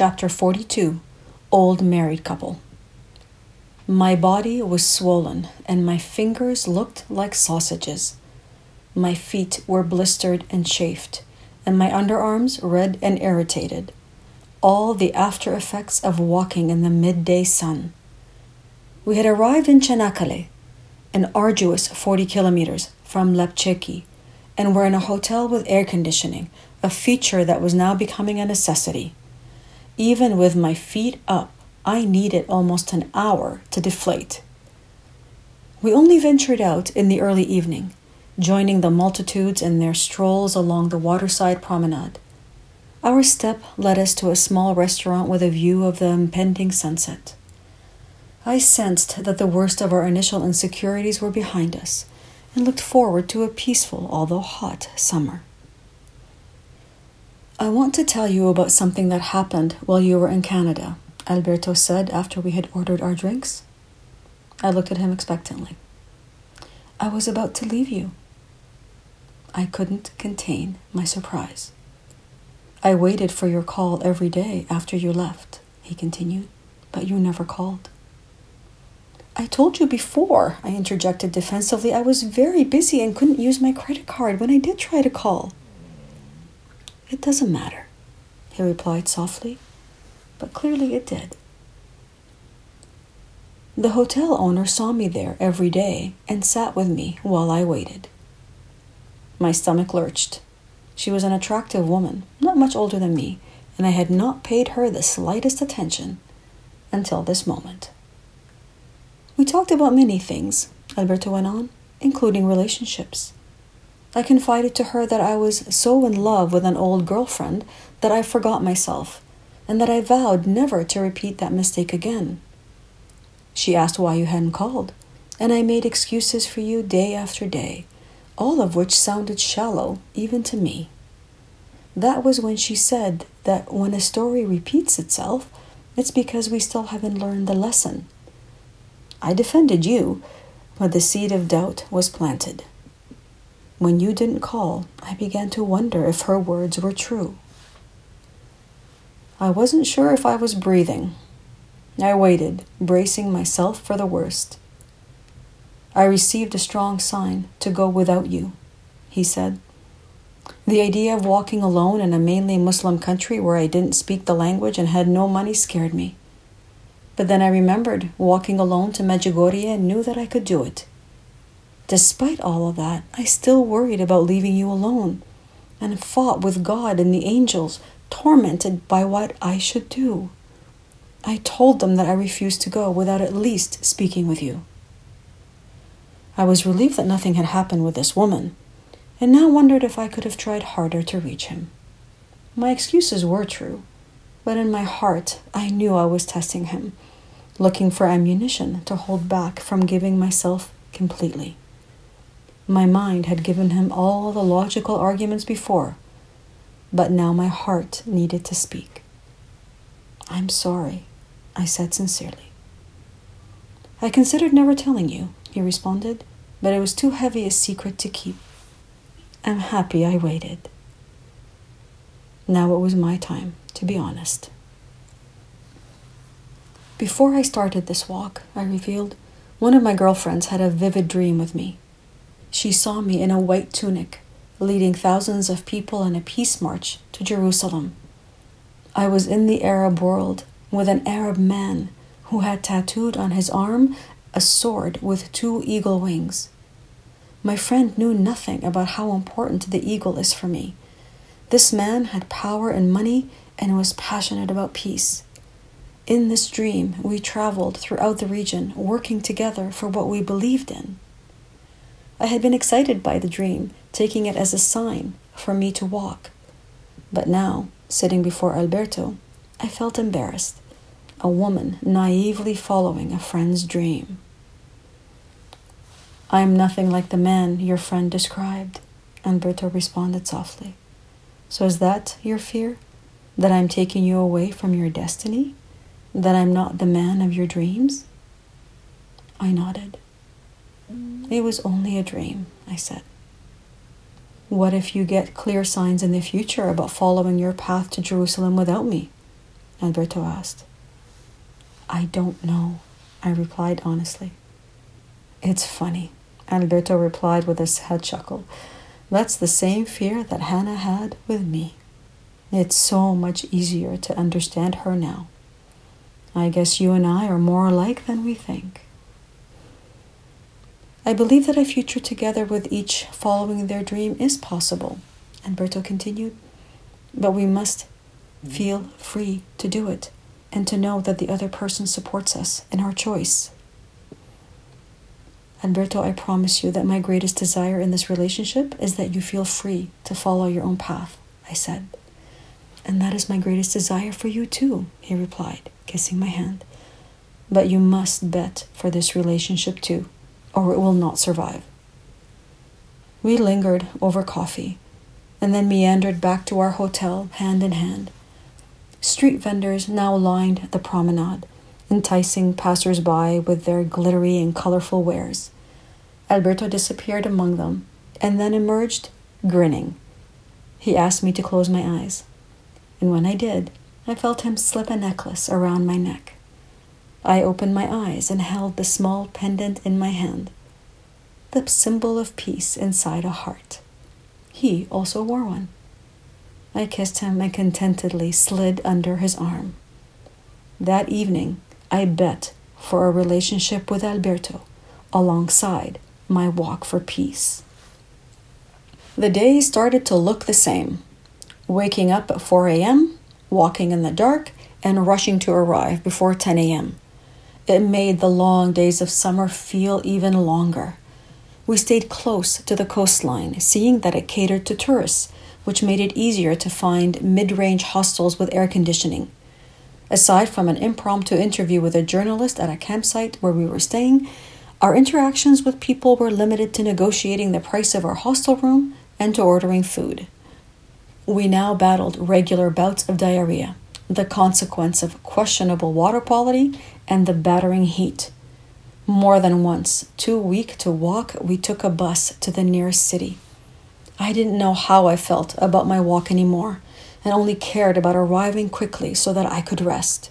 Chapter 42 Old Married Couple. My body was swollen and my fingers looked like sausages. My feet were blistered and chafed, and my underarms red and irritated. All the after effects of walking in the midday sun. We had arrived in Çanakkale, an arduous 40 kilometers from Lapseki, and were in a hotel with air conditioning, a feature that was now becoming a necessity. Even with my feet up, I needed almost an hour to deflate. We only ventured out in the early evening, joining the multitudes in their strolls along the waterside promenade. Our step led us to a small restaurant with a view of the impending sunset. I sensed that the worst of our initial insecurities were behind us and looked forward to a peaceful, although hot, summer. I want to tell you about something that happened while you were in Canada, Alberto said after we had ordered our drinks. I looked at him expectantly. I was about to leave you. I couldn't contain my surprise. I waited for your call every day after you left, he continued, but you never called. I told you before, I interjected defensively. I was very busy and couldn't use my credit card when I did try to call. It doesn't matter, he replied softly, but clearly it did. The hotel owner saw me there every day and sat with me while I waited. My stomach lurched. She was an attractive woman, not much older than me, and I had not paid her the slightest attention until this moment. We talked about many things, Alberto went on, including relationships. I confided to her that I was so in love with an old girlfriend that I forgot myself, and that I vowed never to repeat that mistake again. She asked why you hadn't called, and I made excuses for you day after day, all of which sounded shallow even to me. That was when she said that when a story repeats itself, it's because we still haven't learned the lesson. I defended you, but the seed of doubt was planted. When you didn't call, I began to wonder if her words were true. I wasn't sure if I was breathing. I waited, bracing myself for the worst. I received a strong sign to go without you, he said. The idea of walking alone in a mainly Muslim country where I didn't speak the language and had no money scared me. But then I remembered walking alone to Medjugorje and knew that I could do it. Despite all of that, I still worried about leaving you alone and fought with God and the angels, tormented by what I should do. I told them that I refused to go without at least speaking with you. I was relieved that nothing had happened with this woman, and now wondered if I could have tried harder to reach him. My excuses were true, but in my heart I knew I was testing him, looking for ammunition to hold back from giving myself completely. My mind had given him all the logical arguments before, but now my heart needed to speak. I'm sorry, I said sincerely. I considered never telling you, he responded, but it was too heavy a secret to keep. I'm happy I waited. Now it was my time, to be honest. Before I started this walk, I revealed, one of my girlfriends had a vivid dream with me she saw me in a white tunic, leading thousands of people in a peace march to Jerusalem. I was in the Arab world with an Arab man who had tattooed on his arm a sword with two eagle wings. My friend knew nothing about how important the eagle is for me. This man had power and money and was passionate about peace. In this dream, we traveled throughout the region, working together for what we believed in. I had been excited by the dream, taking it as a sign for me to walk. But now, sitting before Alberto, I felt embarrassed, a woman naively following a friend's dream. I am nothing like the man your friend described, Alberto responded softly. So is that your fear? That I'm taking you away from your destiny? That I'm not the man of your dreams? I nodded. It was only a dream, I said. What if you get clear signs in the future about following your path to Jerusalem without me? Alberto asked. I don't know, I replied honestly. It's funny, Alberto replied with a sad chuckle. That's the same fear that Hannah had with me. It's so much easier to understand her now. I guess you and I are more alike than we think. I believe that a future together with each following their dream is possible, Alberto continued, but we must feel free to do it and to know that the other person supports us in our choice. Alberto, I promise you that my greatest desire in this relationship is that you feel free to follow your own path, I said. And that is my greatest desire for you too, he replied, kissing my hand. But you must bet for this relationship too, or it will not survive. We lingered over coffee and then meandered back to our hotel hand in hand. Street vendors now lined the promenade, enticing passers by with their glittery and colorful wares. Alberto disappeared among them and then emerged, grinning. He asked me to close my eyes, and when I did, I felt him slip a necklace around my neck. I opened my eyes and held the small pendant in my hand, the symbol of peace inside a heart. He also wore one. I kissed him and contentedly slid under his arm. That evening, I bet for a relationship with Alberto alongside my walk for peace. The day started to look the same waking up at 4 a.m., walking in the dark, and rushing to arrive before 10 a.m. It made the long days of summer feel even longer. We stayed close to the coastline, seeing that it catered to tourists, which made it easier to find mid range hostels with air conditioning. Aside from an impromptu interview with a journalist at a campsite where we were staying, our interactions with people were limited to negotiating the price of our hostel room and to ordering food. We now battled regular bouts of diarrhea, the consequence of questionable water quality and the battering heat. More than once, too weak to walk, we took a bus to the nearest city. I didn't know how I felt about my walk anymore and only cared about arriving quickly so that I could rest.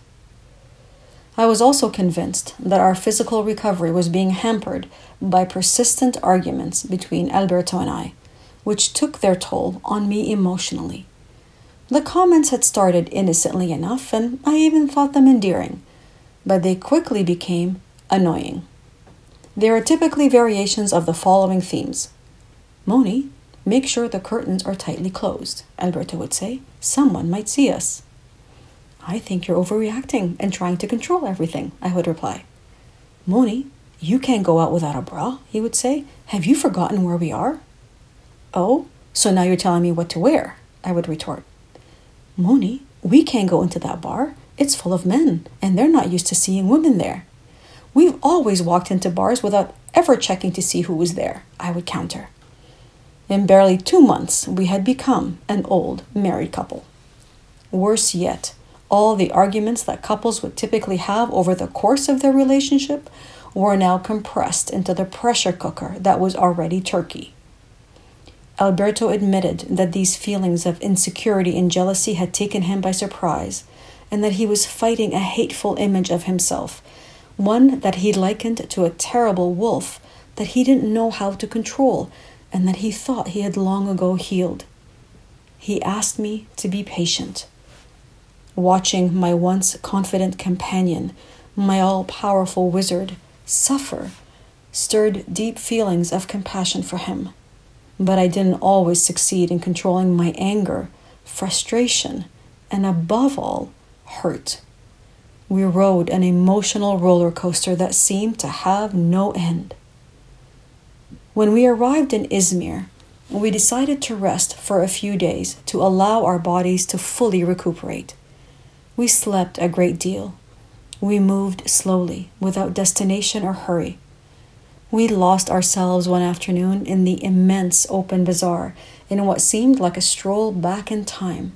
I was also convinced that our physical recovery was being hampered by persistent arguments between Alberto and I, which took their toll on me emotionally. The comments had started innocently enough, and I even thought them endearing, but they quickly became annoying. There are typically variations of the following themes Moni, Make sure the curtains are tightly closed, Alberto would say. Someone might see us. I think you're overreacting and trying to control everything, I would reply. Moni, you can't go out without a bra, he would say. Have you forgotten where we are? Oh, so now you're telling me what to wear, I would retort. Moni, we can't go into that bar. It's full of men, and they're not used to seeing women there. We've always walked into bars without ever checking to see who was there, I would counter. In barely two months, we had become an old married couple. Worse yet, all the arguments that couples would typically have over the course of their relationship were now compressed into the pressure cooker that was already Turkey. Alberto admitted that these feelings of insecurity and jealousy had taken him by surprise, and that he was fighting a hateful image of himself, one that he likened to a terrible wolf that he didn't know how to control and that he thought he had long ago healed. He asked me to be patient. Watching my once confident companion, my all powerful wizard, suffer stirred deep feelings of compassion for him. But I didn't always succeed in controlling my anger, frustration, and above all, hurt. We rode an emotional roller coaster that seemed to have no end. When we arrived in Izmir, we decided to rest for a few days to allow our bodies to fully recuperate. We slept a great deal. We moved slowly, without destination or hurry. We lost ourselves one afternoon in the immense open bazaar in what seemed like a stroll back in time.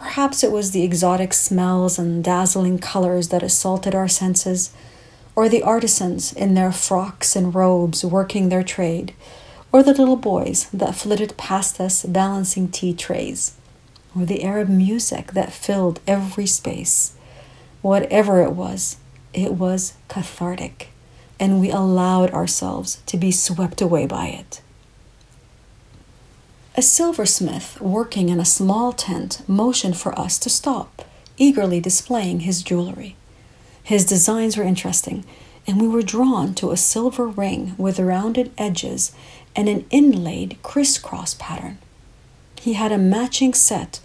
Perhaps it was the exotic smells and dazzling colors that assaulted our senses or the artisans in their frocks and robes working their trade, or the little boys that flitted past us balancing tea trays. or the Arab music that filled every space. Whatever it was, it was cathartic, and we allowed ourselves to be swept away by it. A silversmith working in a small tent motioned for us to stop, eagerly displaying his jewelry. His designs were interesting, and we were drawn to a silver ring with rounded edges and an inlaid crisscross pattern. He had a matching set,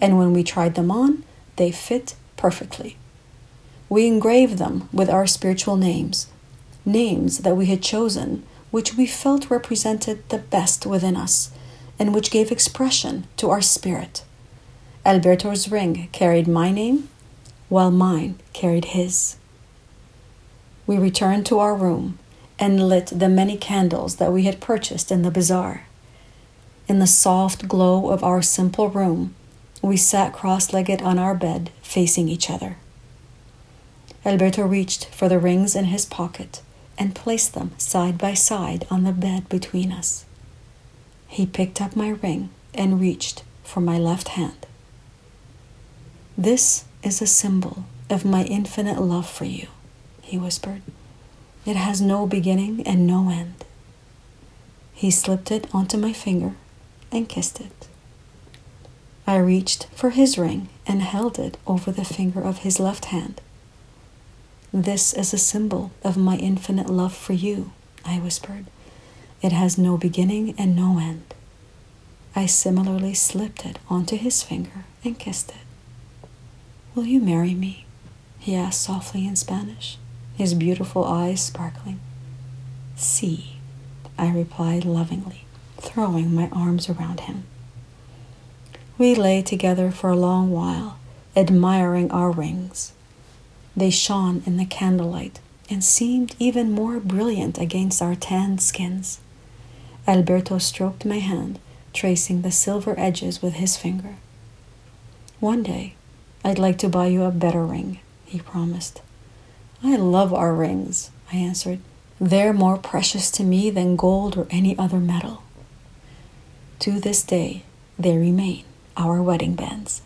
and when we tried them on, they fit perfectly. We engraved them with our spiritual names, names that we had chosen, which we felt represented the best within us, and which gave expression to our spirit. Alberto's ring carried my name, while mine carried his. We returned to our room and lit the many candles that we had purchased in the bazaar. In the soft glow of our simple room, we sat cross legged on our bed, facing each other. Alberto reached for the rings in his pocket and placed them side by side on the bed between us. He picked up my ring and reached for my left hand. This is a symbol of my infinite love for you, he whispered. It has no beginning and no end. He slipped it onto my finger and kissed it. I reached for his ring and held it over the finger of his left hand. This is a symbol of my infinite love for you, I whispered. It has no beginning and no end. I similarly slipped it onto his finger and kissed it. Will you marry me? he asked softly in Spanish, his beautiful eyes sparkling. Si, I replied lovingly throwing my arms around him. We lay together for a long while, admiring our rings. They shone in the candlelight and seemed even more brilliant against our tanned skins. Alberto stroked my hand, tracing the silver edges with his finger. One day, I'd like to buy you a better ring, he promised. I love our rings, I answered. They're more precious to me than gold or any other metal. To this day, they remain our wedding bands.